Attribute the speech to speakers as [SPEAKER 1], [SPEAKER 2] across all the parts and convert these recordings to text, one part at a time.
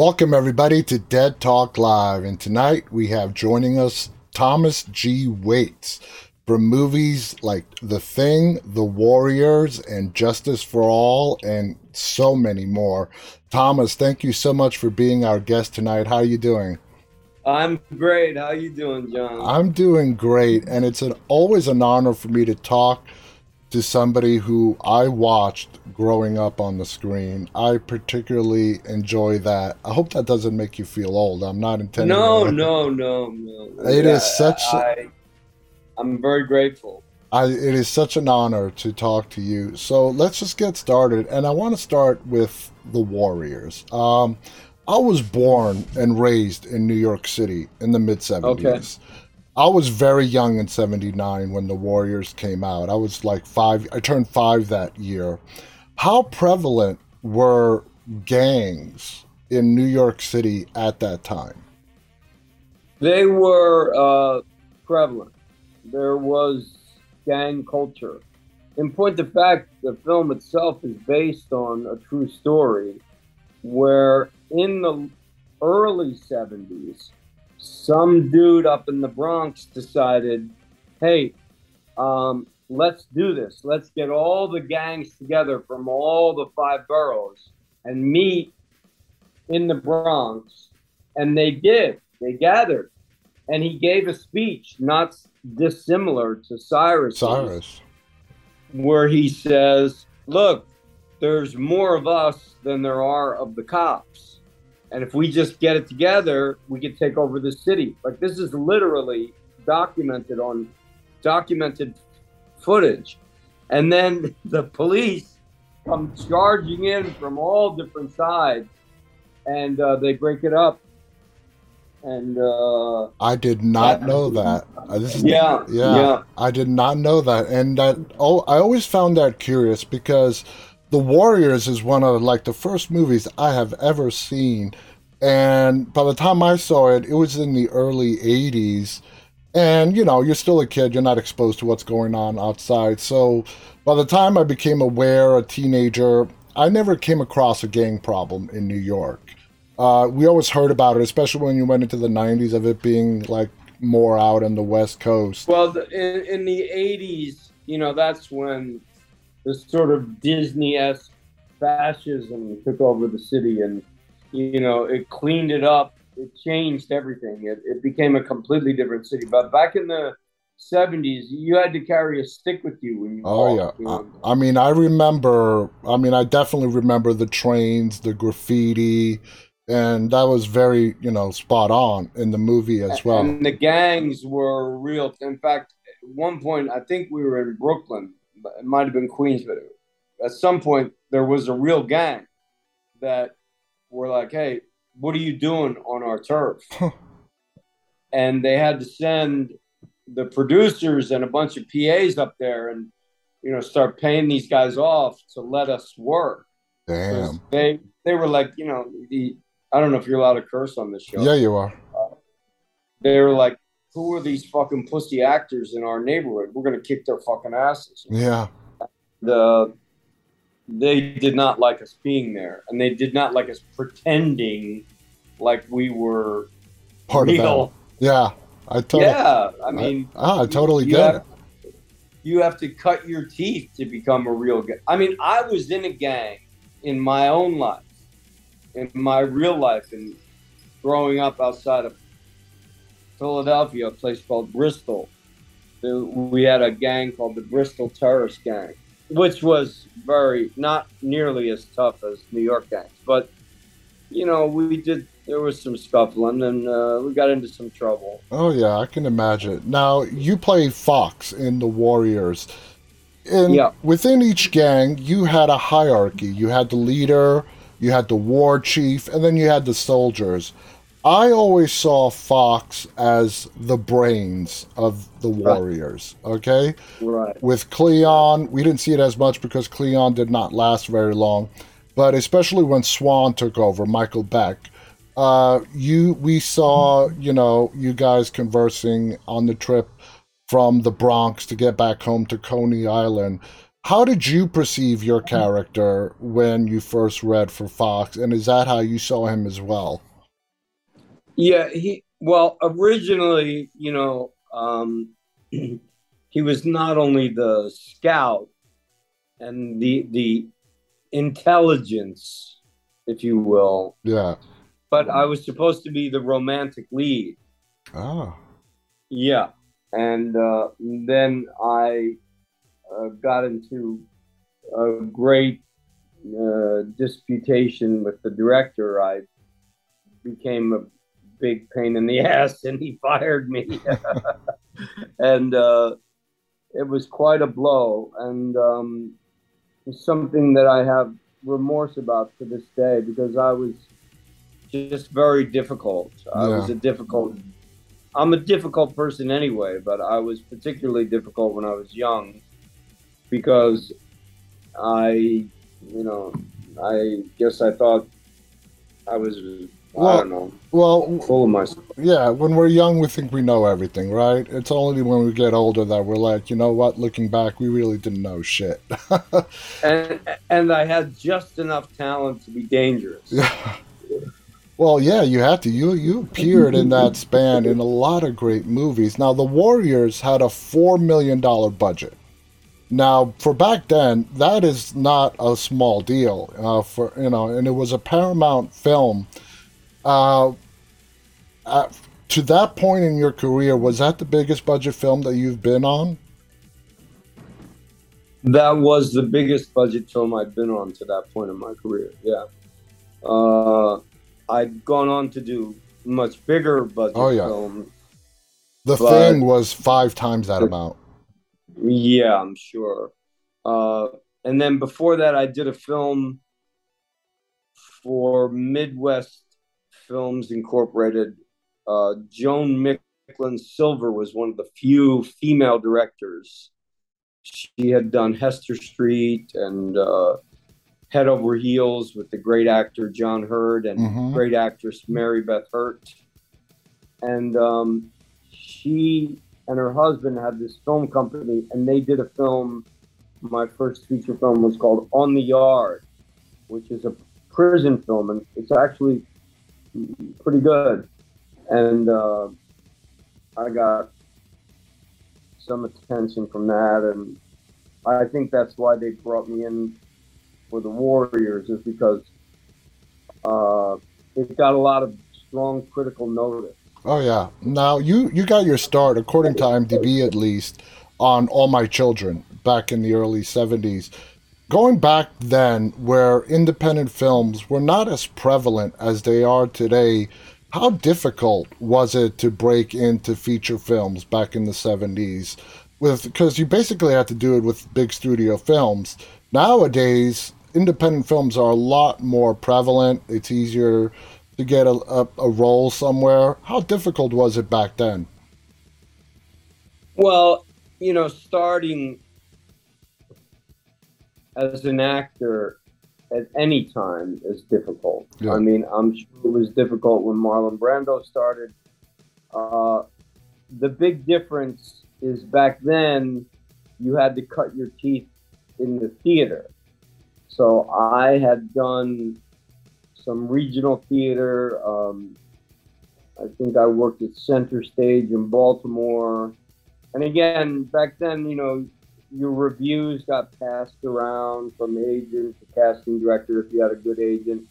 [SPEAKER 1] Welcome, everybody, to Dead Talk Live. And tonight we have joining us Thomas G. Waites from movies like The Thing, The Warriors, and Justice for All, and so many more. Thomas, thank you so much for being our guest tonight. How are you doing?
[SPEAKER 2] I'm great. How are you doing, John?
[SPEAKER 1] I'm doing great, and it's an, always an honor for me to talk to somebody who I watched growing up on the screen. I particularly enjoy that. I hope that doesn't make you feel old. I'm not intending.
[SPEAKER 2] No, no, no, no.
[SPEAKER 1] It yeah, is such.
[SPEAKER 2] I, I'm very grateful.
[SPEAKER 1] I, it is such an honor to talk to you. So let's just get started. And I want to start with the Warriors. Um, I was born and raised in New York City in the mid 70s. Okay. I was very young in 79 when the Warriors came out. I was like five, I turned five that year. How prevalent were gangs in New York City at that time?
[SPEAKER 2] They were uh, prevalent. There was gang culture. In point of fact, the film itself is based on a true story where in the early 70s, some dude up in the Bronx decided, hey, um, let's do this. Let's get all the gangs together from all the five boroughs and meet in the Bronx. And they did. They gathered. And he gave a speech not dissimilar to Cyrus.
[SPEAKER 1] Cyrus.
[SPEAKER 2] Where he says, look, there's more of us than there are of the cops. And if we just get it together, we could take over the city. Like this is literally documented on documented footage. And then the police come charging in from all different sides and uh, they break it up. And uh,
[SPEAKER 1] I did not know that.
[SPEAKER 2] This is, yeah,
[SPEAKER 1] yeah, yeah, I did not know that. And that oh, I always found that curious because the Warriors is one of like the first movies I have ever seen. And by the time I saw it, it was in the early 80s. And, you know, you're still a kid, you're not exposed to what's going on outside. So by the time I became aware, a teenager, I never came across a gang problem in New York. Uh, we always heard about it, especially when you went into the 90s of it being like more out on the West Coast.
[SPEAKER 2] Well, the, in, in the 80s, you know, that's when this sort of Disney-esque fascism took over the city, and you know it cleaned it up. It changed everything. It, it became a completely different city. But back in the 70s, you had to carry a stick with you when you.
[SPEAKER 1] Oh yeah, I, I, mean, I remember. I mean, I definitely remember the trains, the graffiti, and that was very, you know, spot on in the movie as well.
[SPEAKER 2] And the gangs were real. In fact, at one point, I think we were in Brooklyn it might have been Queens, but at some point there was a real gang that were like, "Hey, what are you doing on our turf?" and they had to send the producers and a bunch of PAs up there and you know start paying these guys off to let us work.
[SPEAKER 1] Damn.
[SPEAKER 2] They they were like, you know, the I don't know if you're allowed to curse on this show.
[SPEAKER 1] Yeah, you are.
[SPEAKER 2] Uh, they were like, who are these fucking pussy actors in our neighborhood? We're gonna kick their fucking asses.
[SPEAKER 1] Yeah.
[SPEAKER 2] The they did not like us being there, and they did not like us pretending like we were
[SPEAKER 1] part real. of that. Yeah, I totally.
[SPEAKER 2] Yeah, I mean,
[SPEAKER 1] I, ah, I totally you, get
[SPEAKER 2] have, it. You have to cut your teeth to become a real guy. I mean, I was in a gang in my own life, in my real life, and growing up outside of Philadelphia, a place called Bristol. We had a gang called the Bristol Terrorist Gang, which was very not nearly as tough as New York gangs, but you know we did. There was some scuffling, and uh, we got into some trouble.
[SPEAKER 1] Oh yeah, I can imagine. Now you play Fox in the Warriors. And yeah. within each gang, you had a hierarchy. You had the leader, you had the war chief, and then you had the soldiers. I always saw Fox as the brains of the Warriors, okay?
[SPEAKER 2] Right.
[SPEAKER 1] With Cleon, we didn't see it as much because Cleon did not last very long, but especially when Swan took over, Michael Beck, uh, you we saw, you know, you guys conversing on the trip from the Bronx to get back home to Coney Island. how did you perceive your character when you first read for Fox, and is that how you saw him as well?
[SPEAKER 2] Yeah, he well originally, you know, um, he was not only the scout and the the intelligence, if you will.
[SPEAKER 1] Yeah.
[SPEAKER 2] But I was supposed to be the romantic lead.
[SPEAKER 1] Oh.
[SPEAKER 2] Yeah, and uh, then I uh, got into a great uh, disputation with the director. I became a big pain in the ass, and he fired me. and uh, it was quite a blow, and um, something that I have remorse about to this day because I was just very difficult. I
[SPEAKER 1] Yeah.
[SPEAKER 2] was a difficult. I'm a difficult person anyway, but I was particularly difficult when I was young because I, you know, I guess I thought I was, I
[SPEAKER 1] Well-
[SPEAKER 2] don't know,
[SPEAKER 1] Well,
[SPEAKER 2] full of myself.
[SPEAKER 1] yeah, when we're young, we think we know everything, right? It's only when we get older that we're like, you know what? Looking back, we really didn't know shit.
[SPEAKER 2] And and I had just enough talent to be dangerous.
[SPEAKER 1] yeah. Well, yeah, you had to. You you appeared in that span in a lot of great movies. Now, The Warriors had a four million dollar budget. Now, for back then, that is not a small deal. Uh, for you know, and it was a Paramount film. Uh, at, to that point in your career, was that the biggest budget film that you've been on?
[SPEAKER 2] That was the biggest budget film I'd been on to that point in my career. Yeah. Uh, I'd gone on to do much bigger budget
[SPEAKER 1] Oh, yeah.
[SPEAKER 2] films.
[SPEAKER 1] The thing was five times that amount.
[SPEAKER 2] Yeah, I'm sure. Uh, and then before that, I did a film for Midwest Films Incorporated. Uh, Joan Micklin Silver was one of the few female directors. She had done Hester Street and uh, Head Over Heels with the great actor John Heard and
[SPEAKER 1] Mhm.
[SPEAKER 2] great actress Mary Beth Hurt. And um, she and her husband had this film company, and they did a film. My first feature film was called On the Yard, which is a prison film, and it's actually pretty good. And uh, I got some attention from that, and I think that's why they brought me in for the Warriors, is because uh, it got a lot of strong critical notice.
[SPEAKER 1] Oh yeah. Now you you got your start, according to IMDb at least, on All My Children back in the early '70s. Going back then, where independent films were not as prevalent as they are today, how difficult was it to break into feature films back in the '70s? With because you basically had to do it with big studio films. Nowadays, independent films are a lot more prevalent. It's easier to get a, a, a role somewhere. How difficult was it back then?
[SPEAKER 2] Well, you know, starting as an actor at any time is difficult.
[SPEAKER 1] Yeah.
[SPEAKER 2] I mean, I'm sure it was difficult when Marlon Brando started. Uh, the big difference is back then you had to cut your teeth in the theater. So I had done some regional theater. Um, I think I worked at Center Stage in Baltimore. And again, back then, you know, your reviews got passed around from agent to casting director if you had a good agent.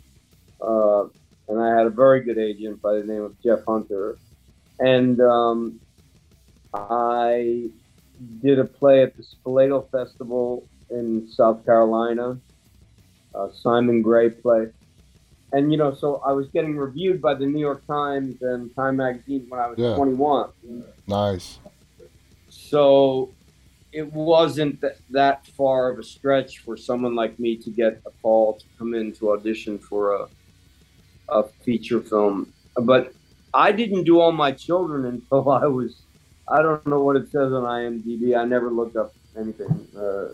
[SPEAKER 2] Uh, and I had a very good agent by the name of Jeff Hunter. And um, I did a play at the Spoleto Festival in South Carolina, a Simon Gray play. And, you know, so I was getting reviewed by the New York Times and Time Magazine when I was
[SPEAKER 1] Yeah.
[SPEAKER 2] 21
[SPEAKER 1] Nice.
[SPEAKER 2] so it wasn't th- that far of a stretch for someone like me to get a call to come in to audition for a, a feature film but i didn't do all my children until i was i don't know what it says on imdb i never looked up anything uh,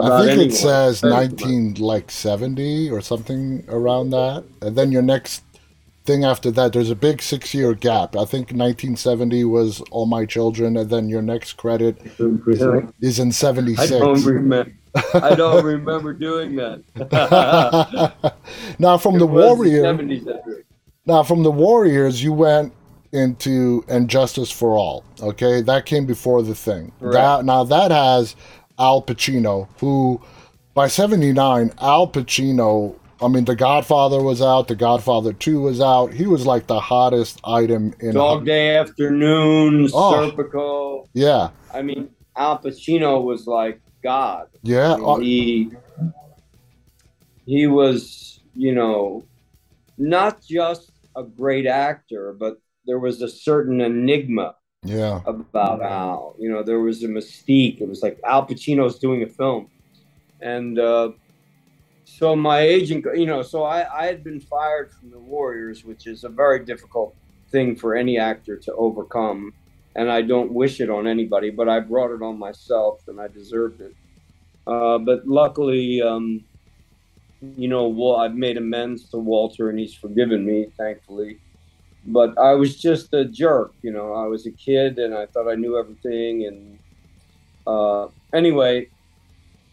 [SPEAKER 1] I think
[SPEAKER 2] anyone.
[SPEAKER 1] it says 19 like 70 or something around that. And then your next thing after that. There's a big six year gap. I think 1970 was All My Children, and then your next credit
[SPEAKER 2] Really?
[SPEAKER 1] is in 76.
[SPEAKER 2] I
[SPEAKER 1] 76.
[SPEAKER 2] don't remember. I don't remember doing that.
[SPEAKER 1] now from
[SPEAKER 2] It
[SPEAKER 1] the Warrior,
[SPEAKER 2] 70s,
[SPEAKER 1] now from the Warriors, you went into And Justice for All. Okay, that came before the thing.
[SPEAKER 2] Correct.
[SPEAKER 1] That now that has Al Pacino, who by 79, Al Pacino. I mean, The Godfather was out. The Godfather 2 was out. He was like the hottest item in.
[SPEAKER 2] Dog Day Afternoon,
[SPEAKER 1] Oh.
[SPEAKER 2] Serpico.
[SPEAKER 1] Yeah,
[SPEAKER 2] I mean, Al Pacino was like God.
[SPEAKER 1] yeah.
[SPEAKER 2] I mean,
[SPEAKER 1] uh,
[SPEAKER 2] he he was, you know, not just a great actor, but there was a certain enigma
[SPEAKER 1] yeah.
[SPEAKER 2] about Al. You know, there was a mystique. It was like Al Pacino's doing a film, and uh, so my agent, you know, so I, I had been fired from the Warriors, which is a very difficult thing for any actor to overcome, and I don't wish it on anybody, but I brought it on myself, and I deserved it. Uh, but luckily, um, you know, well, I've made amends to Walter, and he's forgiven me, thankfully but I was just a jerk, you know. I was a kid and I thought I knew everything. And uh, anyway,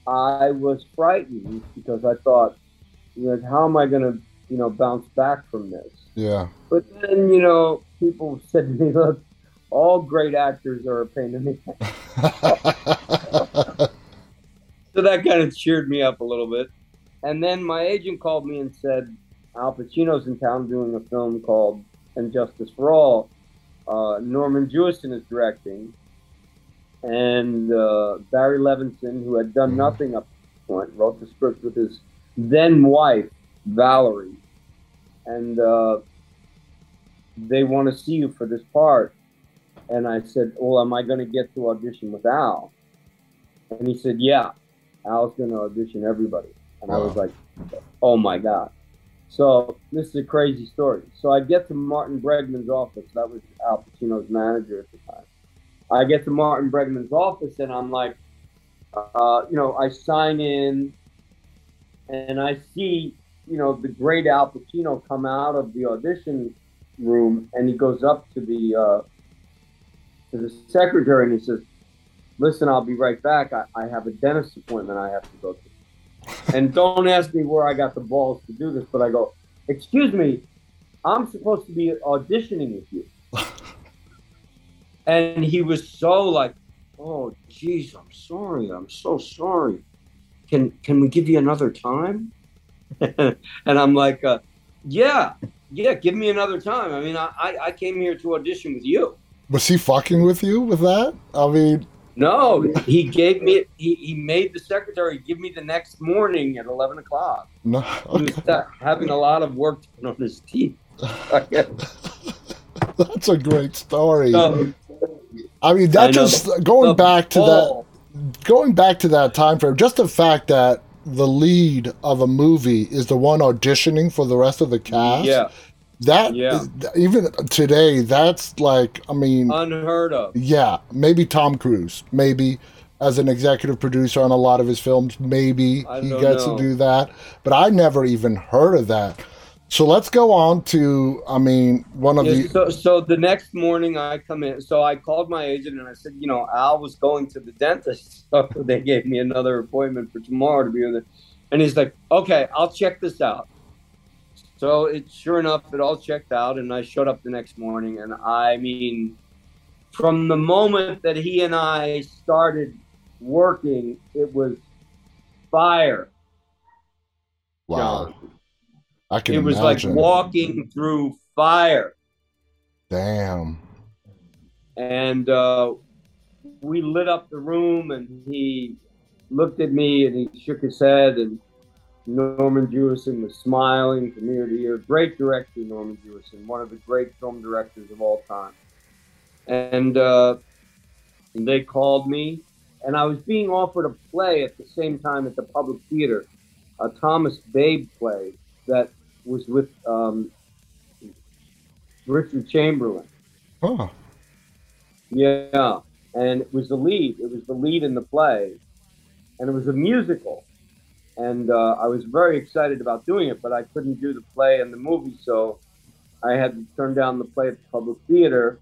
[SPEAKER 2] I was frightened because I thought, you know, how am I going to, you know, bounce back from this?
[SPEAKER 1] Yeah.
[SPEAKER 2] But then, you know, people said to me, look, all great actors are a pain in the ass. So that kind of cheered me up a little bit. And then my agent called me and said, Al Pacino's in town doing a film called And Justice for All. Uh, Norman Jewison is directing. And uh, Barry Levinson, who had done
[SPEAKER 1] Mhm.
[SPEAKER 2] nothing up to this point, wrote the script with his then wife, Valerie. And uh, they want to see you for this part. And I said, Well, am I going to get to audition with Al? And he said, Yeah, Al's going to audition everybody. And I was like, Oh my God. So this is a crazy story. So I get to Martin Bregman's office. That was Al Pacino's manager at the time. I get to Martin Bregman's office and I'm like, uh, you know, I sign in and I see, you know, the great Al Pacino come out of the audition room and he goes up to the uh, to the secretary and he says, "Listen, I'll be right back. I, I have a dentist appointment I have to go to." and don't ask me where I got the balls to do this, but I go, "Excuse me, I'm supposed to be auditioning with you." And he was so like, "Oh, geez, I'm sorry. I'm so sorry. Can can we give you another time?" and I'm like, uh, "Yeah, yeah, give me another time. I mean, I, I, I came here to audition with you."
[SPEAKER 1] Was he fucking with you with that? I mean,
[SPEAKER 2] No, he gave me. He, he made the secretary give me the next morning at eleven o'clock.
[SPEAKER 1] no.
[SPEAKER 2] He was
[SPEAKER 1] Okay.
[SPEAKER 2] having a lot of work done on his teeth.
[SPEAKER 1] That's a great story.
[SPEAKER 2] So,
[SPEAKER 1] I mean,
[SPEAKER 2] I
[SPEAKER 1] that
[SPEAKER 2] know.
[SPEAKER 1] just going
[SPEAKER 2] the
[SPEAKER 1] back to that, going back to that time frame. Just the fact that the lead of a movie is the one auditioning for the rest of the cast.
[SPEAKER 2] Yeah,
[SPEAKER 1] That
[SPEAKER 2] Yeah.
[SPEAKER 1] even today, that's like, I mean,
[SPEAKER 2] unheard of.
[SPEAKER 1] yeah, maybe Tom Cruise, maybe as an executive producer on a lot of his films, maybe
[SPEAKER 2] I
[SPEAKER 1] he gets
[SPEAKER 2] know.
[SPEAKER 1] to do that. But I never even heard of that. So let's go on to, I mean, one of
[SPEAKER 2] Yeah,
[SPEAKER 1] the.
[SPEAKER 2] so, so the next morning I come in. So I called my agent and I said, you know, Al was going to the dentist. So they gave me another appointment for tomorrow to be with him. And he's like, okay, I'll check this out. So it sure enough, it all checked out. And I showed up the next morning. And I mean, from the moment that he and I started working, it was fire.
[SPEAKER 1] Wow,
[SPEAKER 2] John.
[SPEAKER 1] I can
[SPEAKER 2] It was
[SPEAKER 1] imagine.
[SPEAKER 2] like walking through fire.
[SPEAKER 1] Damn.
[SPEAKER 2] and uh, we lit up the room and he looked at me and he shook his head and norman jewison was smiling from ear to ear great director norman jewison one of the great film directors of all time and uh, they called me and i was being offered a play at the same time at the public theater a thomas babe play that was with um, richard chamberlain
[SPEAKER 1] Huh.
[SPEAKER 2] yeah, and it was the lead. It was the lead in the play, and it was a musical. And uh, I was very excited about doing it, but I couldn't do the play and the movie, so I had to turn down the play at the Public Theater,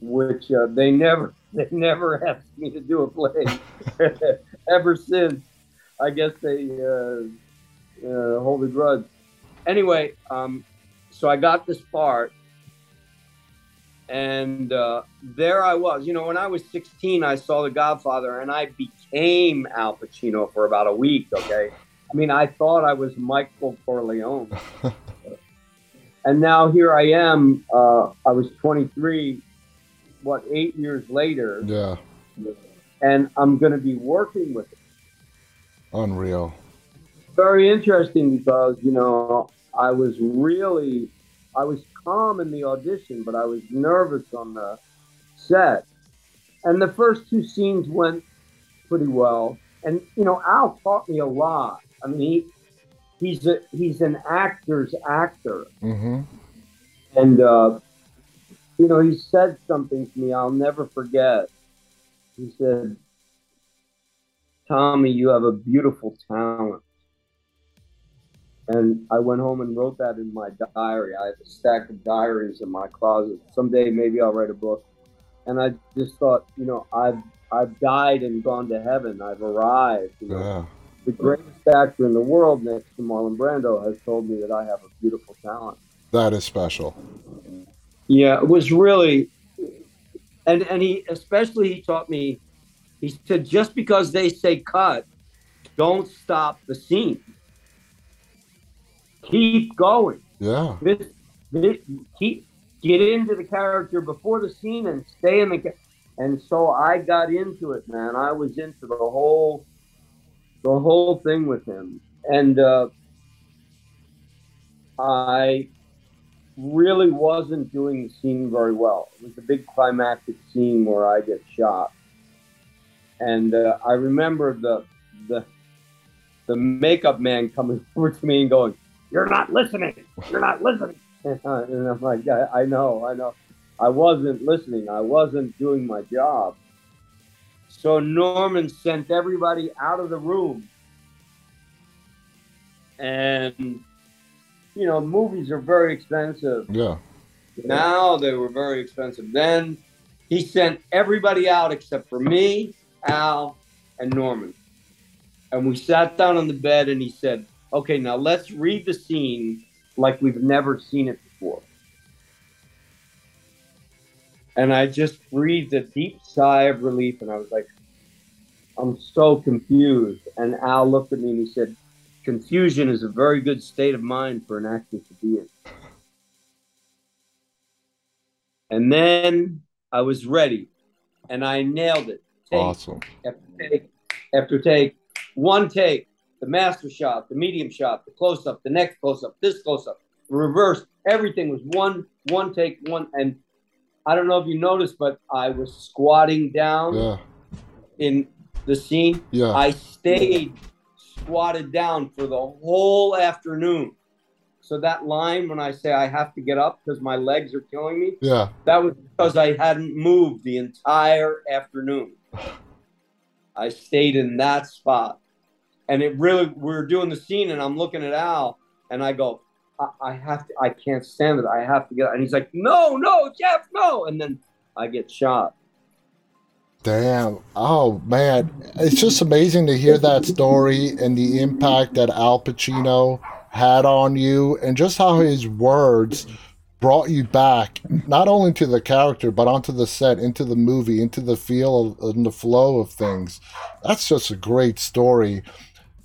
[SPEAKER 2] which uh, they never they never asked me to do a play ever since. I guess they uh, uh, hold a grudge. Anyway, um, so I got this part, and uh, there I was. You know, when I was 16, I saw The Godfather, and I became Al Pacino for about a week. Okay, I mean, I thought I was Michael Corleone, and now here I am. Uh, I was 23. What eight years later?
[SPEAKER 1] Yeah.
[SPEAKER 2] And I'm going to be working with it.
[SPEAKER 1] Unreal.
[SPEAKER 2] Very interesting because you know I was really I was calm in the audition, but I was nervous on the set. And the first two scenes went pretty well. And you know, Al taught me a lot. I mean, he he's a he's an actor's actor,
[SPEAKER 1] Mm-hmm.
[SPEAKER 2] and uh, you know, he said something to me I'll never forget. He said, "Tommy, you have a beautiful talent." And I went home and wrote that in my diary. I have a stack of diaries in my closet. Someday maybe I'll write a book. And I just thought, you know, I've I've died and gone to heaven. I've arrived. You know, the greatest actor in the world next to Marlon Brando has told me that I have a beautiful talent.
[SPEAKER 1] That is special.
[SPEAKER 2] Yeah, it was really, and and he especially he taught me. He said just because they say cut, don't stop the scene. Keep going.
[SPEAKER 1] Yeah.
[SPEAKER 2] This, this keep get into the character before the scene and stay in the. And so I got into it, man. I was into the whole, the whole thing with him, and uh, I really wasn't doing the scene very well. It was a big climactic scene where I get shot, and uh, I remember the the the makeup man coming over to me and going, "You're not listening. You're not listening." and I'm like, I, "I know, I know. I wasn't listening. I wasn't doing my job." So Norman sent everybody out of the room, and you know, movies are very expensive.
[SPEAKER 1] Yeah.
[SPEAKER 2] Now they were very expensive. Then he sent everybody out except for me, Al, and Norman. And we sat down on the bed and he said, Okay, now let's read the scene like we've never seen it before. And I just breathed a deep sigh of relief and I was like, I'm so confused. And Al looked at me and he said, Confusion is a very good state of mind for an actor to be in. And then I was ready and I nailed it. Take
[SPEAKER 1] Awesome.
[SPEAKER 2] after take after take, one take, the master shot, the medium shot, the close up, the next close up, this close up, reverse. Everything was one one take, one. And I don't know if you noticed, but I was squatting down
[SPEAKER 1] Yeah.
[SPEAKER 2] in the scene.
[SPEAKER 1] Yeah.
[SPEAKER 2] I stayed squatted down for the whole afternoon. So that line when I say I have to get up because my legs are killing me,
[SPEAKER 1] Yeah.
[SPEAKER 2] that was because I hadn't moved the entire afternoon. I stayed in that spot. And it really we are doing the scene, and I'm looking at Al, and I go, I, I have to, I can't stand it. I have to get, and he's like, no, no, Jeff, no. And then I get shot.
[SPEAKER 1] Damn. Oh man, it's just amazing to hear that story and the impact that Al Pacino had on you and just how his words brought you back not only to the character but onto the set, into the movie, into the feel of, and the flow of things. That's just a great story.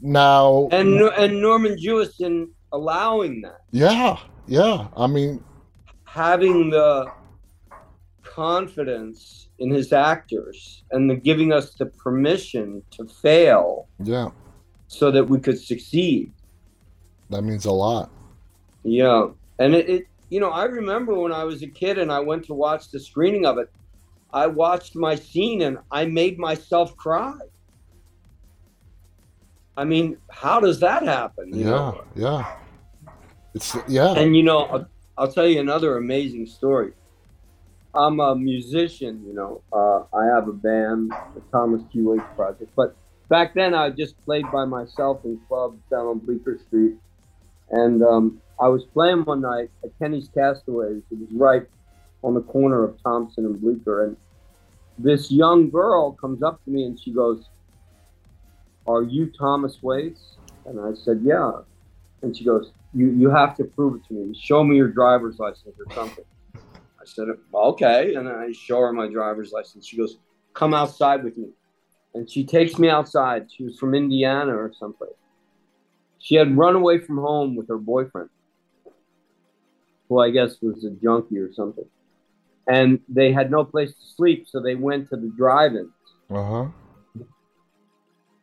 [SPEAKER 1] Now,
[SPEAKER 2] And, and Norman Jewison allowing that.
[SPEAKER 1] yeah, yeah. I mean,
[SPEAKER 2] having the confidence in his actors and the giving us the permission to fail
[SPEAKER 1] yeah,
[SPEAKER 2] so that we could succeed.
[SPEAKER 1] that means a lot.
[SPEAKER 2] Yeah. And it, it you know, I remember when I was a kid and I went to watch the screening of it, I watched my scene and I made myself cry. I mean, how does that happen? you
[SPEAKER 1] Yeah,
[SPEAKER 2] know?
[SPEAKER 1] yeah. It's yeah.
[SPEAKER 2] And you know, I'll, I'll tell you another amazing story. I'm a musician, you know. Uh, I have a band, the Thomas Q. H. Project. But back then, I just played by myself in clubs down on Bleecker Street. And um, I was playing one night at Kenny's Castaways. It was right on the corner of Thompson and Bleecker, and this young girl comes up to me and she goes, "Are you Thomas Waites?" And I said, "Yeah." And she goes, "You you have to prove it to me. Show me your driver's license or something." I said, "Okay." And I show her my driver's license. She goes, "Come outside with me." And she takes me outside. She was from Indiana or someplace. She had run away from home with her boyfriend, who I guess was a junkie or something and they had no place to sleep, so they went to the drive-ins.
[SPEAKER 1] Uh huh.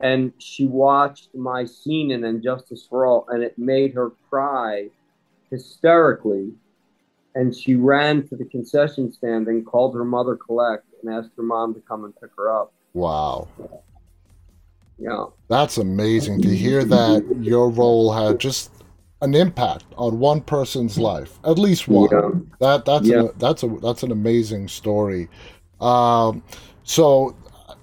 [SPEAKER 2] And she watched my scene in And Justice for All, and it made her cry hysterically. And she ran to the concession stand and called her mother collect and asked her mom to come and pick her up.
[SPEAKER 1] Wow.
[SPEAKER 2] Yeah.
[SPEAKER 1] That's amazing to hear that your role had just an impact on one person's life, at least one.
[SPEAKER 2] Yeah.
[SPEAKER 1] That that's
[SPEAKER 2] Yeah.
[SPEAKER 1] a, that's a that's an amazing story. Um, so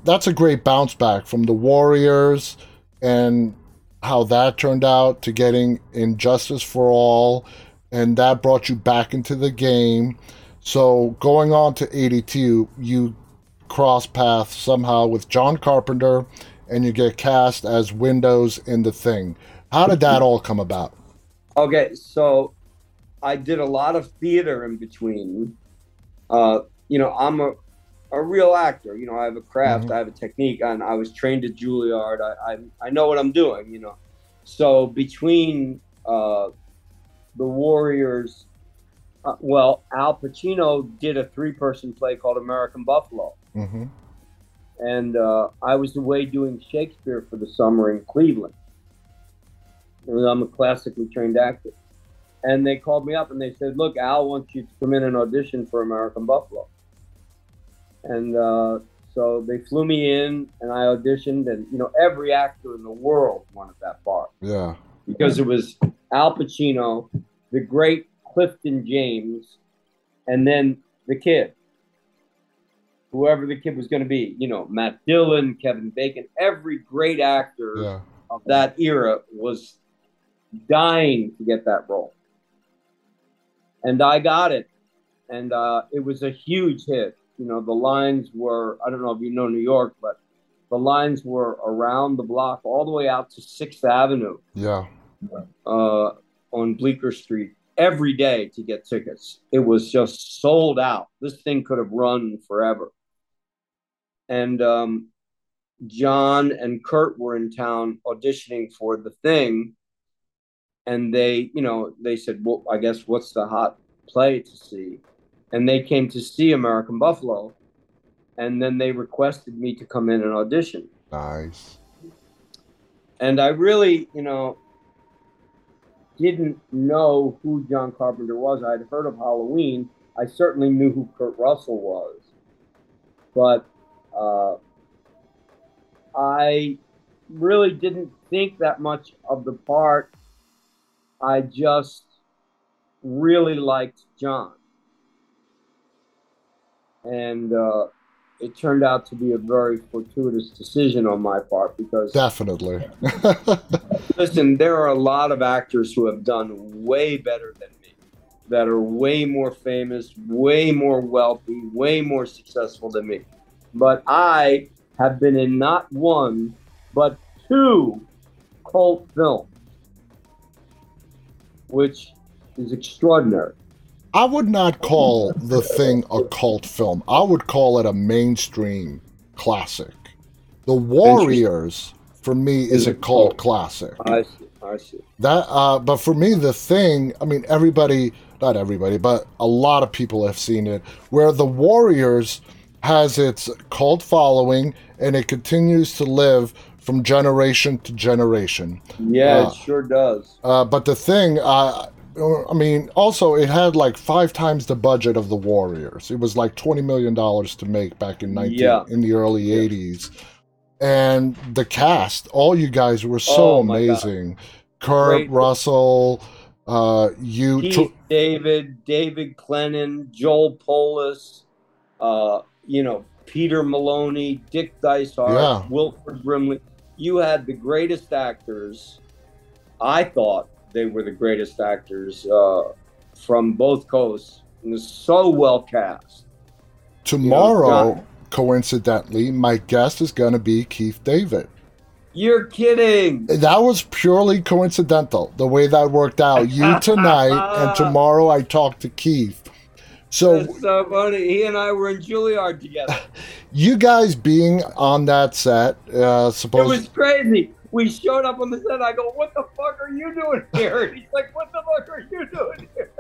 [SPEAKER 1] that's a great bounce back from the Warriors and how that turned out to getting And Justice for All, and that brought you back into the game. So going on to 82, you cross paths somehow with John Carpenter, and you get cast as Windows in the Thing. How did that all come about?
[SPEAKER 2] Okay, so I did a lot of theater in between. Uh, you know, I'm a, a real actor. You know, I have a craft,
[SPEAKER 1] Mhm.
[SPEAKER 2] I have a technique, and I was trained at Juilliard. I, I, I know what I'm doing, you know. So between uh, the Warriors, uh, well, Al Pacino did a three person play called American Buffalo.
[SPEAKER 1] hmm
[SPEAKER 2] And uh, I was away doing Shakespeare for the summer in Cleveland. I'm a classically trained actor. And they called me up and they said, Look, Al wants you to come in and audition for American Buffalo. And uh, so they flew me in and I auditioned. And, you know, every actor in the world wanted that part
[SPEAKER 1] Yeah.
[SPEAKER 2] because it was Al Pacino, the great Clifton James, and then the kid, whoever the kid was going to be. You know, Matt Dillon, Kevin Bacon, every great actor
[SPEAKER 1] Yeah.
[SPEAKER 2] of that era was dying to get that role. And I got it. And uh, it was a huge hit. You know, the lines were, I don't know if you know New York, but the lines were around the block all the way out to Sixth Avenue
[SPEAKER 1] Yeah.
[SPEAKER 2] uh, on Bleecker Street every day to get tickets. It was just sold out. This thing could have run forever. And um, John and Kurt were in town auditioning for the thing. And they, you know, they said, well, I guess what's the hot play to see? And they came to see American Buffalo. And then they requested me to come in and audition.
[SPEAKER 1] Nice.
[SPEAKER 2] And I really, you know, didn't know who John Carpenter was. I'd heard of Halloween. I certainly knew who Kurt Russell was. But uh, I really didn't think that much of the part. I just really liked John. And uh, it turned out to be a very fortuitous decision on my part because
[SPEAKER 1] Definitely.
[SPEAKER 2] Listen, there are a lot of actors who have done way better than me, that are way more famous, way more wealthy, way more successful than me. But I have been in not one, but two cult films, which is extraordinary.
[SPEAKER 1] I would not call the thing a cult film. I would call it a mainstream classic. The Warriors, for me, is a cult classic.
[SPEAKER 2] I see. I see.
[SPEAKER 1] That, uh, but for me, the thing. I mean, everybody, not everybody, but a lot of people have seen it. Where the Warriors has its cult following, and it continues to live from generation to generation.
[SPEAKER 2] Yeah,
[SPEAKER 1] Uh,
[SPEAKER 2] it sure does.
[SPEAKER 1] Uh, but the thing, uh, I mean, also it had like five times the budget of the Warriors. It was like twenty million dollars to make back in nineteen
[SPEAKER 2] Yeah.
[SPEAKER 1] in the early eighties, and the cast, all you guys were so
[SPEAKER 2] Oh,
[SPEAKER 1] amazing. Kurt. Russell, uh, you,
[SPEAKER 2] Keith
[SPEAKER 1] t-
[SPEAKER 2] David, David Clennon, Joel Polis, uh, you know, Peter Maloney, Dick Dysart,
[SPEAKER 1] Yeah.
[SPEAKER 2] Wilford Brimley. You had the greatest actors, I thought, they were the greatest actors uh, from both coasts. And was so well cast.
[SPEAKER 1] Tomorrow,
[SPEAKER 2] John-
[SPEAKER 1] coincidentally, my guest is going to be Keith David.
[SPEAKER 2] You're kidding.
[SPEAKER 1] That was purely coincidental, the way that worked out. You tonight, and tomorrow I talked to Keith. So,
[SPEAKER 2] so funny. He and I were in Juilliard together.
[SPEAKER 1] you guys being on that set, uh,
[SPEAKER 2] It was crazy. We showed up on the set. I go, "What the fuck are you doing here?" And he's like, "What the fuck are you doing here?"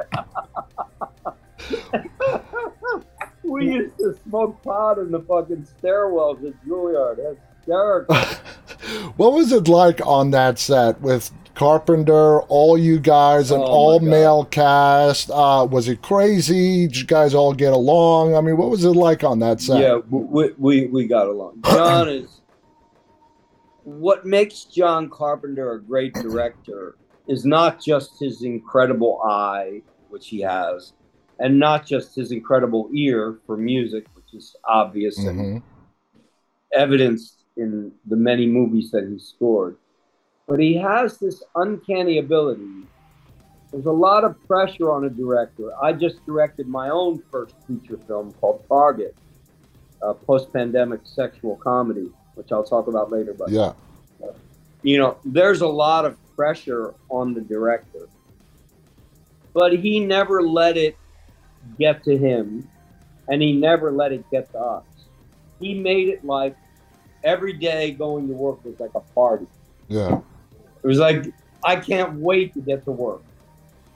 [SPEAKER 2] we used to smoke pot in the fucking stairwells at Juilliard. That's hysterical.
[SPEAKER 1] what was it like on that set with Carpenter, all you guys, an
[SPEAKER 2] Oh,
[SPEAKER 1] all male cast? Uh, was it crazy? Did you guys all get along? I mean, what was it like on that set?
[SPEAKER 2] Yeah, we, we we got along. John is what makes John Carpenter a great director is not just his incredible eye, which he has, and not just his incredible ear for music, which is obvious and
[SPEAKER 1] Mhm.
[SPEAKER 2] evidenced in the many movies that he scored. But he has this uncanny ability. There's a lot of pressure on a director. I just directed my own first feature film called Target, a post-pandemic sexual comedy, which I'll talk about later. But
[SPEAKER 1] Yeah.
[SPEAKER 2] you know, there's a lot of pressure on the director. But he never let it get to him, and he never let it get to us. He made it like every day going to work was like a party.
[SPEAKER 1] Yeah.
[SPEAKER 2] It was like, I can't wait to get to work.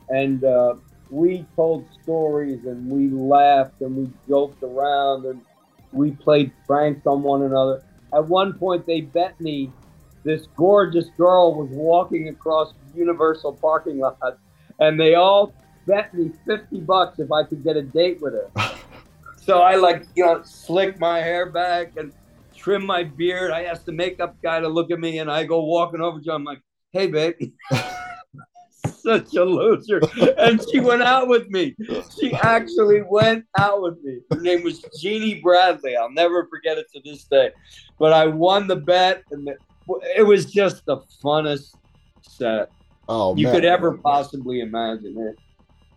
[SPEAKER 2] And uh, we told stories and we laughed and we joked around and we played pranks on one another. At one point, they bet me this gorgeous girl was walking across Universal parking lot and they all bet me 50 bucks if I could get a date with her. so I like, you know, slick my hair back and trim my beard. I asked the makeup guy to look at me, and I go walking over to him. I'm like, "Hey, babe." Such a loser. And she went out with me. She actually went out with me. Her name was Jeannie Bradley. I'll never forget it to this day. But I won the bet, and it was just the funnest set
[SPEAKER 1] Oh,
[SPEAKER 2] you
[SPEAKER 1] man.
[SPEAKER 2] could ever possibly imagine. It,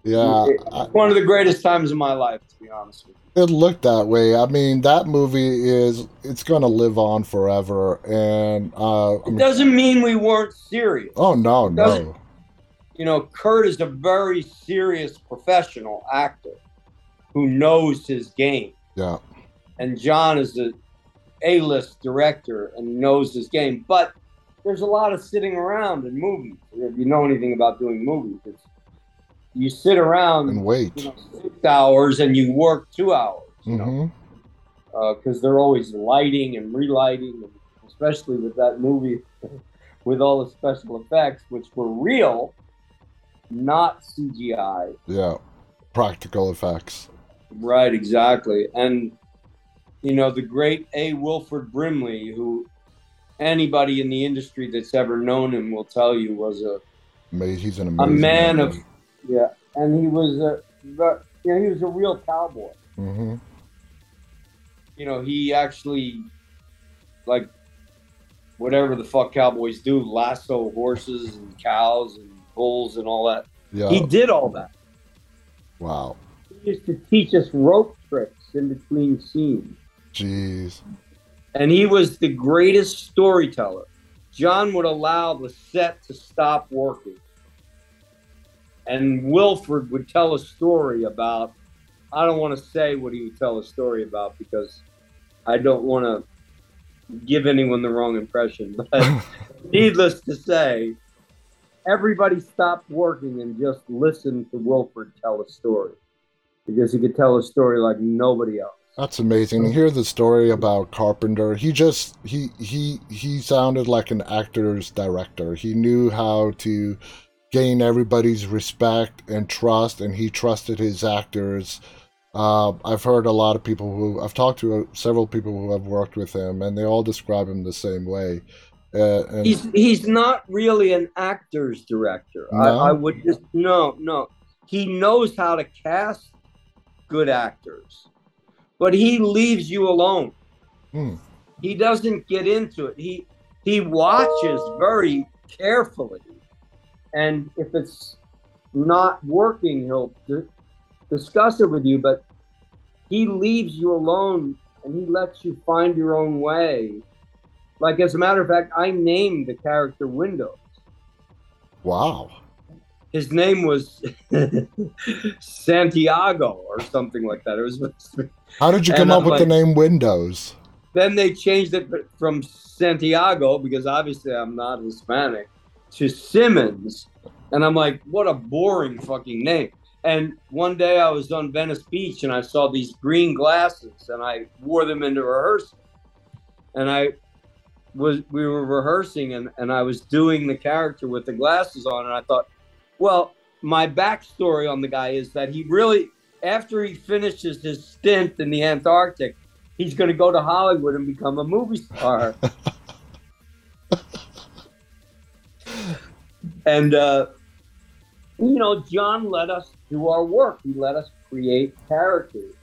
[SPEAKER 1] yeah.
[SPEAKER 2] it-
[SPEAKER 1] I-
[SPEAKER 2] one of the greatest times of my life, to be honest with you.
[SPEAKER 1] it looked that way. I mean, that movie is, it's going to live on forever. And, uh,
[SPEAKER 2] It doesn't mean we weren't serious.
[SPEAKER 1] oh, no, no.
[SPEAKER 2] You know, Kurt is a very serious professional actor who knows his game,
[SPEAKER 1] Yeah.
[SPEAKER 2] and John is a A-list director and knows his game. But there's a lot of sitting around in movies. If you know anything about doing movies, it's you sit around
[SPEAKER 1] And wait.
[SPEAKER 2] you know, six hours and you work two hours. You know,
[SPEAKER 1] hmm
[SPEAKER 2] because they're always lighting and relighting, especially with that movie, with all the special effects, which were real, not CGI.
[SPEAKER 1] Yeah. Practical effects.
[SPEAKER 2] Right, exactly. And, you know, the great A. Wilford Brimley, who anybody in the industry that's ever known him will tell you was a,
[SPEAKER 1] he's an amazing a
[SPEAKER 2] man of, yeah, and he was a, you know, he was a real cowboy.
[SPEAKER 1] hmm
[SPEAKER 2] you know, he actually like whatever the fuck cowboys do, lasso horses and cows and bulls and all that.
[SPEAKER 1] Yeah.
[SPEAKER 2] He did all that.
[SPEAKER 1] wow.
[SPEAKER 2] He used to teach us rope tricks in between scenes.
[SPEAKER 1] Jeez.
[SPEAKER 2] And he was the greatest storyteller. John would allow the set to stop working. And Wilford would tell a story about, I don't want to say what he would tell a story about because I don't want to give anyone the wrong impression. But needless to say, everybody stopped working and just listened to Wilford tell a story because he could tell a story like nobody else.
[SPEAKER 1] That's amazing. To hear the story about Carpenter, he just he he he sounded like an actor's director. He knew how to gain everybody's respect and trust, and he trusted his actors. Uh, I've heard a lot of people who I've talked to several people who have worked with him, and they all describe him the same way. Uh, and
[SPEAKER 2] he's he's not really an actor's director.
[SPEAKER 1] No?
[SPEAKER 2] I, I would just no no. He knows how to cast good actors, but he leaves you alone.
[SPEAKER 1] Hmm.
[SPEAKER 2] He doesn't get into it. He he watches very carefully and if it's not working, he'll d- discuss it with you. But he leaves you alone and he lets you find your own way. Like as a matter of fact, I named the character Windows.
[SPEAKER 1] Wow.
[SPEAKER 2] His name was Santiago or something like that. It was.
[SPEAKER 1] How did you come up
[SPEAKER 2] I'm
[SPEAKER 1] with the name Windows?
[SPEAKER 2] Then they changed it from Santiago because obviously I'm not Hispanic to Simmons, and I'm like, what a boring fucking name. And one day I was on Venice Beach and I saw these green glasses and I wore them into rehearsal. And I was we were rehearsing and, and I was doing the character with the glasses on and I thought, well, my backstory on the guy is that he really after he finishes his stint in the Antarctic, he's gonna go to Hollywood and become a movie star. and uh you know, John let us do our work. He let us create characters.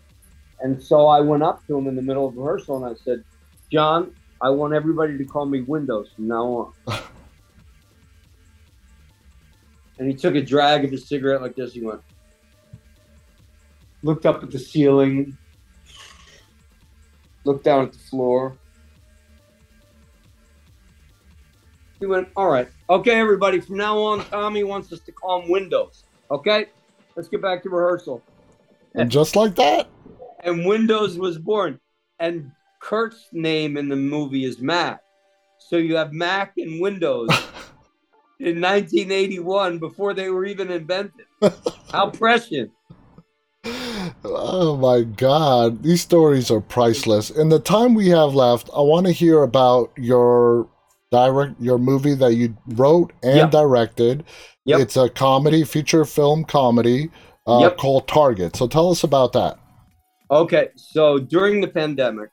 [SPEAKER 2] And so I went up to him in the middle of rehearsal and I said, John, I want everybody to call me Windows from now on. and he took a drag of his cigarette like this. He went, looked up at the ceiling, looked down at the floor. He went, All right. Okay, everybody, from now on, Tommy wants us to call him Windows. Okay? Let's get back to rehearsal.
[SPEAKER 1] And just like that?
[SPEAKER 2] And Windows was born. And Kurt's name in the movie is Mac. So you have Mac and Windows in 1981 before they were even invented. How prescient.
[SPEAKER 1] Oh my god, these stories are priceless. In the time we have left, I want to hear about your direct your movie that you wrote and
[SPEAKER 2] Yep.
[SPEAKER 1] directed.
[SPEAKER 2] Yep.
[SPEAKER 1] It's a comedy, feature film comedy uh,
[SPEAKER 2] Yep.
[SPEAKER 1] called Target. So tell us about that.
[SPEAKER 2] Okay, so during the pandemic,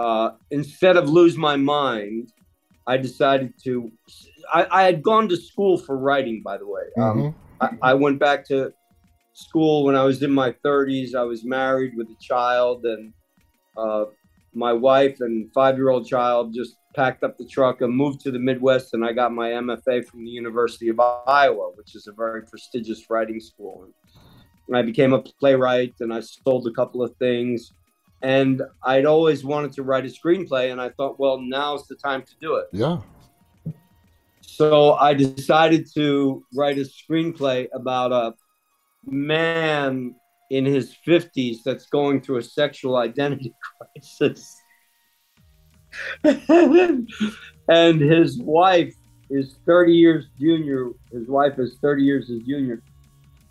[SPEAKER 2] uh, instead of lose my mind, I decided to. I, I had gone to school for writing, by the way. Um,
[SPEAKER 1] Mhm.
[SPEAKER 2] I, I went back to school when I was in my 30s. I was married with a child, and uh, my wife and five year old child just packed up the truck and moved to the Midwest. And I got my MFA from the University of Iowa, which is a very prestigious writing school. And I became a playwright and I sold a couple of things. And I'd always wanted to write a screenplay, and I thought, well, now's the time to do it.
[SPEAKER 1] Yeah.
[SPEAKER 2] So I decided to write a screenplay about a man in his 50s that's going through a sexual identity crisis. and his wife is 30 years junior. His wife is 30 years his junior.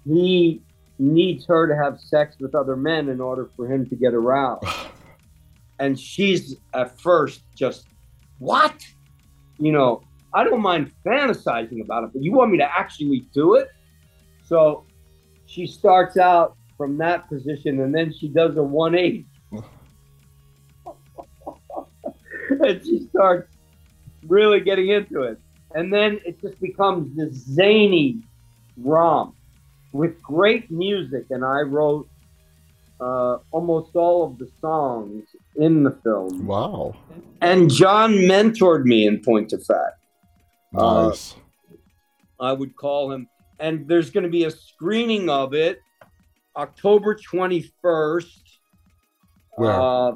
[SPEAKER 2] He needs her to have sex with other men in order for him to get aroused. And she's at first just, what? You know, I don't mind fantasizing about it, but you want me to actually do it? So she starts out from that position and then she does a 180. and she starts really getting into it. And then it just becomes this zany romp with great music. And I wrote uh, almost all of the songs in the film.
[SPEAKER 1] Wow.
[SPEAKER 2] And John mentored me in point of fact. Uh,
[SPEAKER 1] Nice.
[SPEAKER 2] I would call him. And there's going to be a screening of it October 21st
[SPEAKER 1] Where?
[SPEAKER 2] uh,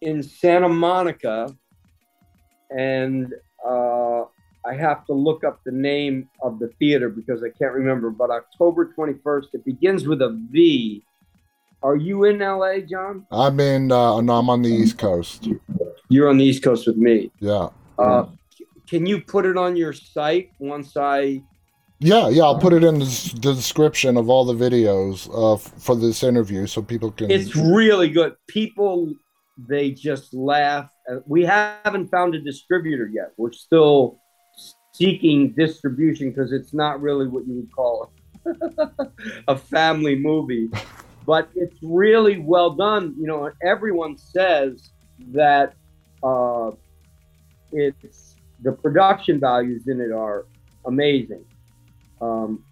[SPEAKER 2] in Santa Monica. And uh, I have to look up the name of the theater because I can't remember. But October 21st, it begins with a V. Are you in LA, John?
[SPEAKER 1] I'm in uh no, I'm on the East Coast.
[SPEAKER 2] You're on the East Coast with me.
[SPEAKER 1] Yeah.
[SPEAKER 2] Uh, can you put it on your site once I
[SPEAKER 1] Yeah, yeah, I'll put it in the, the description of all the videos uh, for this interview so people can.
[SPEAKER 2] It's really good. People, they just laugh. Uh, We haven't found a distributor yet. We're still seeking distribution because it's not really what you would call a family movie, but it's really well done. You know, everyone says that uh, it's the production values in it are amazing. Um,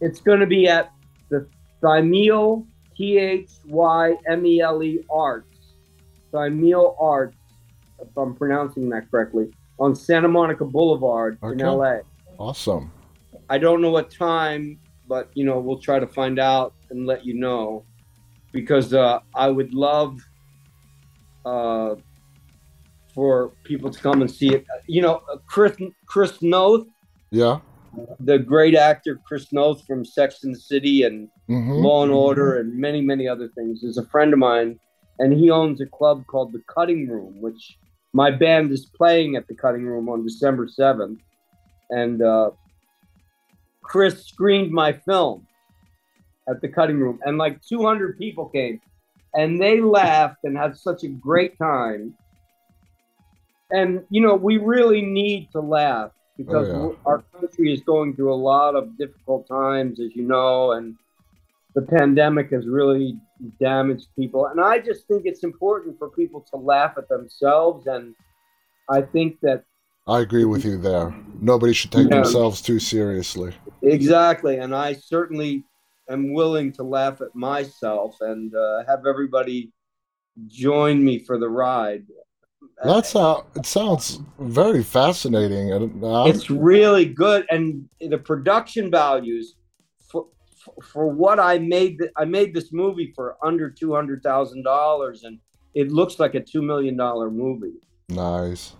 [SPEAKER 2] it's going to be at the Thymele T H Y M E L E Arts, Thymele Arts, if I'm pronouncing that correctly, on Santa Monica Boulevard in LA.
[SPEAKER 1] Awesome.
[SPEAKER 2] I don't know what time, but you know we'll try to find out and let you know because uh, I would love uh, for people to come and see it. You know, Chris Chris Noth,
[SPEAKER 1] Yeah.
[SPEAKER 2] the great actor Chris Noth from Sex and the City and
[SPEAKER 1] hmm
[SPEAKER 2] Law and Order and many many other things is a friend of mine, and he owns a club called the Cutting Room, which my band is playing at the Cutting Room on December seventh, and uh, Chris screened my film at the Cutting Room, and like 200 people came, and they laughed and had such a great time. And you know, we really need to laugh because
[SPEAKER 1] Oh, yeah.
[SPEAKER 2] our country is going through a lot of difficult times, as you know, and the pandemic has really damaged people. And I just think it's important for people to laugh at themselves. And I think that
[SPEAKER 1] I agree with you there. Nobody should take
[SPEAKER 2] Yeah.
[SPEAKER 1] themselves too seriously.
[SPEAKER 2] exactly, and I certainly am willing to laugh at myself and uh, have everybody join me for the ride.
[SPEAKER 1] That's how it sounds very fascinating. And uh,
[SPEAKER 2] it's really good and the production values for what i made i made this movie for under $200000 and it looks like a $2 million movie
[SPEAKER 1] nice.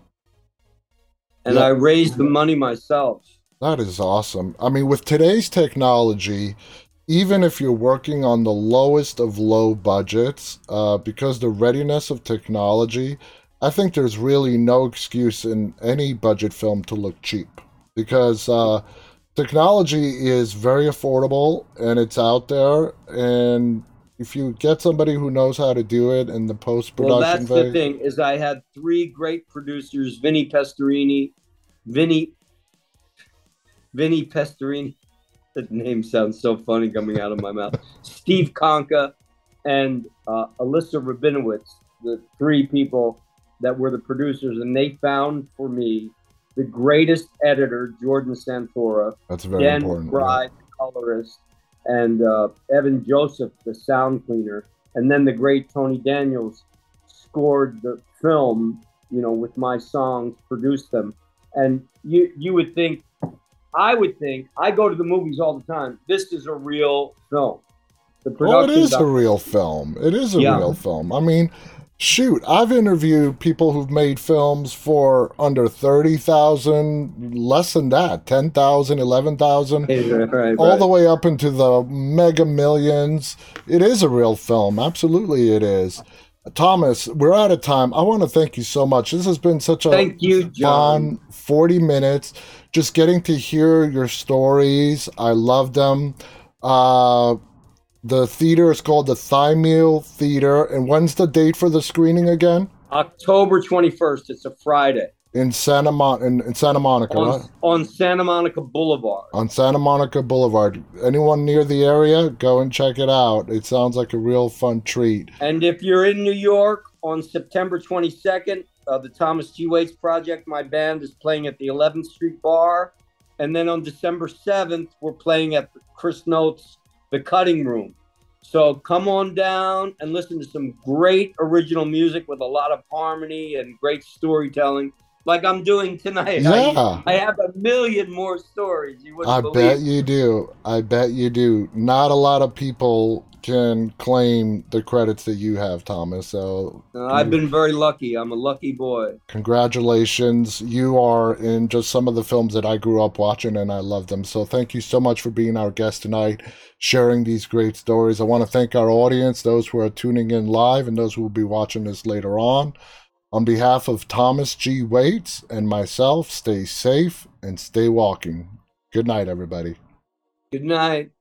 [SPEAKER 2] and
[SPEAKER 1] Yeah.
[SPEAKER 2] i raised the money myself
[SPEAKER 1] That is awesome. I mean, with today's technology, even if you're working on the lowest of low budgets, uh, because the readiness of technology, I think there's really no excuse in any budget film to look cheap because uh, technology is very affordable and it's out there. And if you get somebody who knows how to do it in the post production well
[SPEAKER 2] that's the thing is i had three great producers vinny pestorini vinny vinny pestorini the name sounds so funny coming out of my mouth steve conka and uh, alyssa rabinowitz the three people that were the producers and they found for me the greatest editor jordan santora
[SPEAKER 1] that's very
[SPEAKER 2] Dan
[SPEAKER 1] important.
[SPEAKER 2] McBride, the colorist, and uh, Evan Joseph, the sound cleaner, and then the great Tony Daniels scored the film. You know, with my songs, produced them, and you you would think, I would think, I go to the movies all the time. This is a real film. The
[SPEAKER 1] Oh, it
[SPEAKER 2] production.
[SPEAKER 1] is a real film. It is a
[SPEAKER 2] Yeah.
[SPEAKER 1] real film. I mean, shoot, I've interviewed people who've made films for under 30,000, less than that, 10,000, 11,000,
[SPEAKER 2] Right, right,
[SPEAKER 1] all
[SPEAKER 2] right.
[SPEAKER 1] the way up into the mega millions. It is a real film. Absolutely, it is. Thomas, we're out of time. I want to thank you so much. This has been such a
[SPEAKER 2] Thank you, John.
[SPEAKER 1] fun 40 minutes just getting to hear your stories i love them uh the theater is called Thymele theater and when's the date for the screening again
[SPEAKER 2] October twenty first. It's a Friday
[SPEAKER 1] in santa Mon- in, in santa monica
[SPEAKER 2] on,
[SPEAKER 1] right?
[SPEAKER 2] on Santa Monica Boulevard.
[SPEAKER 1] on santa monica boulevard anyone near the area go and check it out it sounds like a real fun treat
[SPEAKER 2] And if you're in New York on September 22nd, uh, the Thomas G. Waites Project, my band is playing at the 11th Street Bar. And then on December 7th, we're playing at Chris Noth's, The Cutting Room. So come on down and listen to some great original music with a lot of harmony and great storytelling, like I'm doing tonight. I-
[SPEAKER 1] yeah
[SPEAKER 2] I, have a million more stories. You wouldn't
[SPEAKER 1] I
[SPEAKER 2] believe.
[SPEAKER 1] bet you do. I bet you do. Not a lot of people can claim the credits that you have, Thomas. So
[SPEAKER 2] Uh, I've been very lucky. I'm a lucky boy.
[SPEAKER 1] congratulations. You are in just some of the films that I grew up watching and I love them. So thank you so much for being our guest tonight, sharing these great stories. I want to thank our audience, those who are tuning in live and those who will be watching this later on. On behalf of Thomas G. Waites and myself, stay safe and stay walking. Good night, everybody.
[SPEAKER 2] Good night.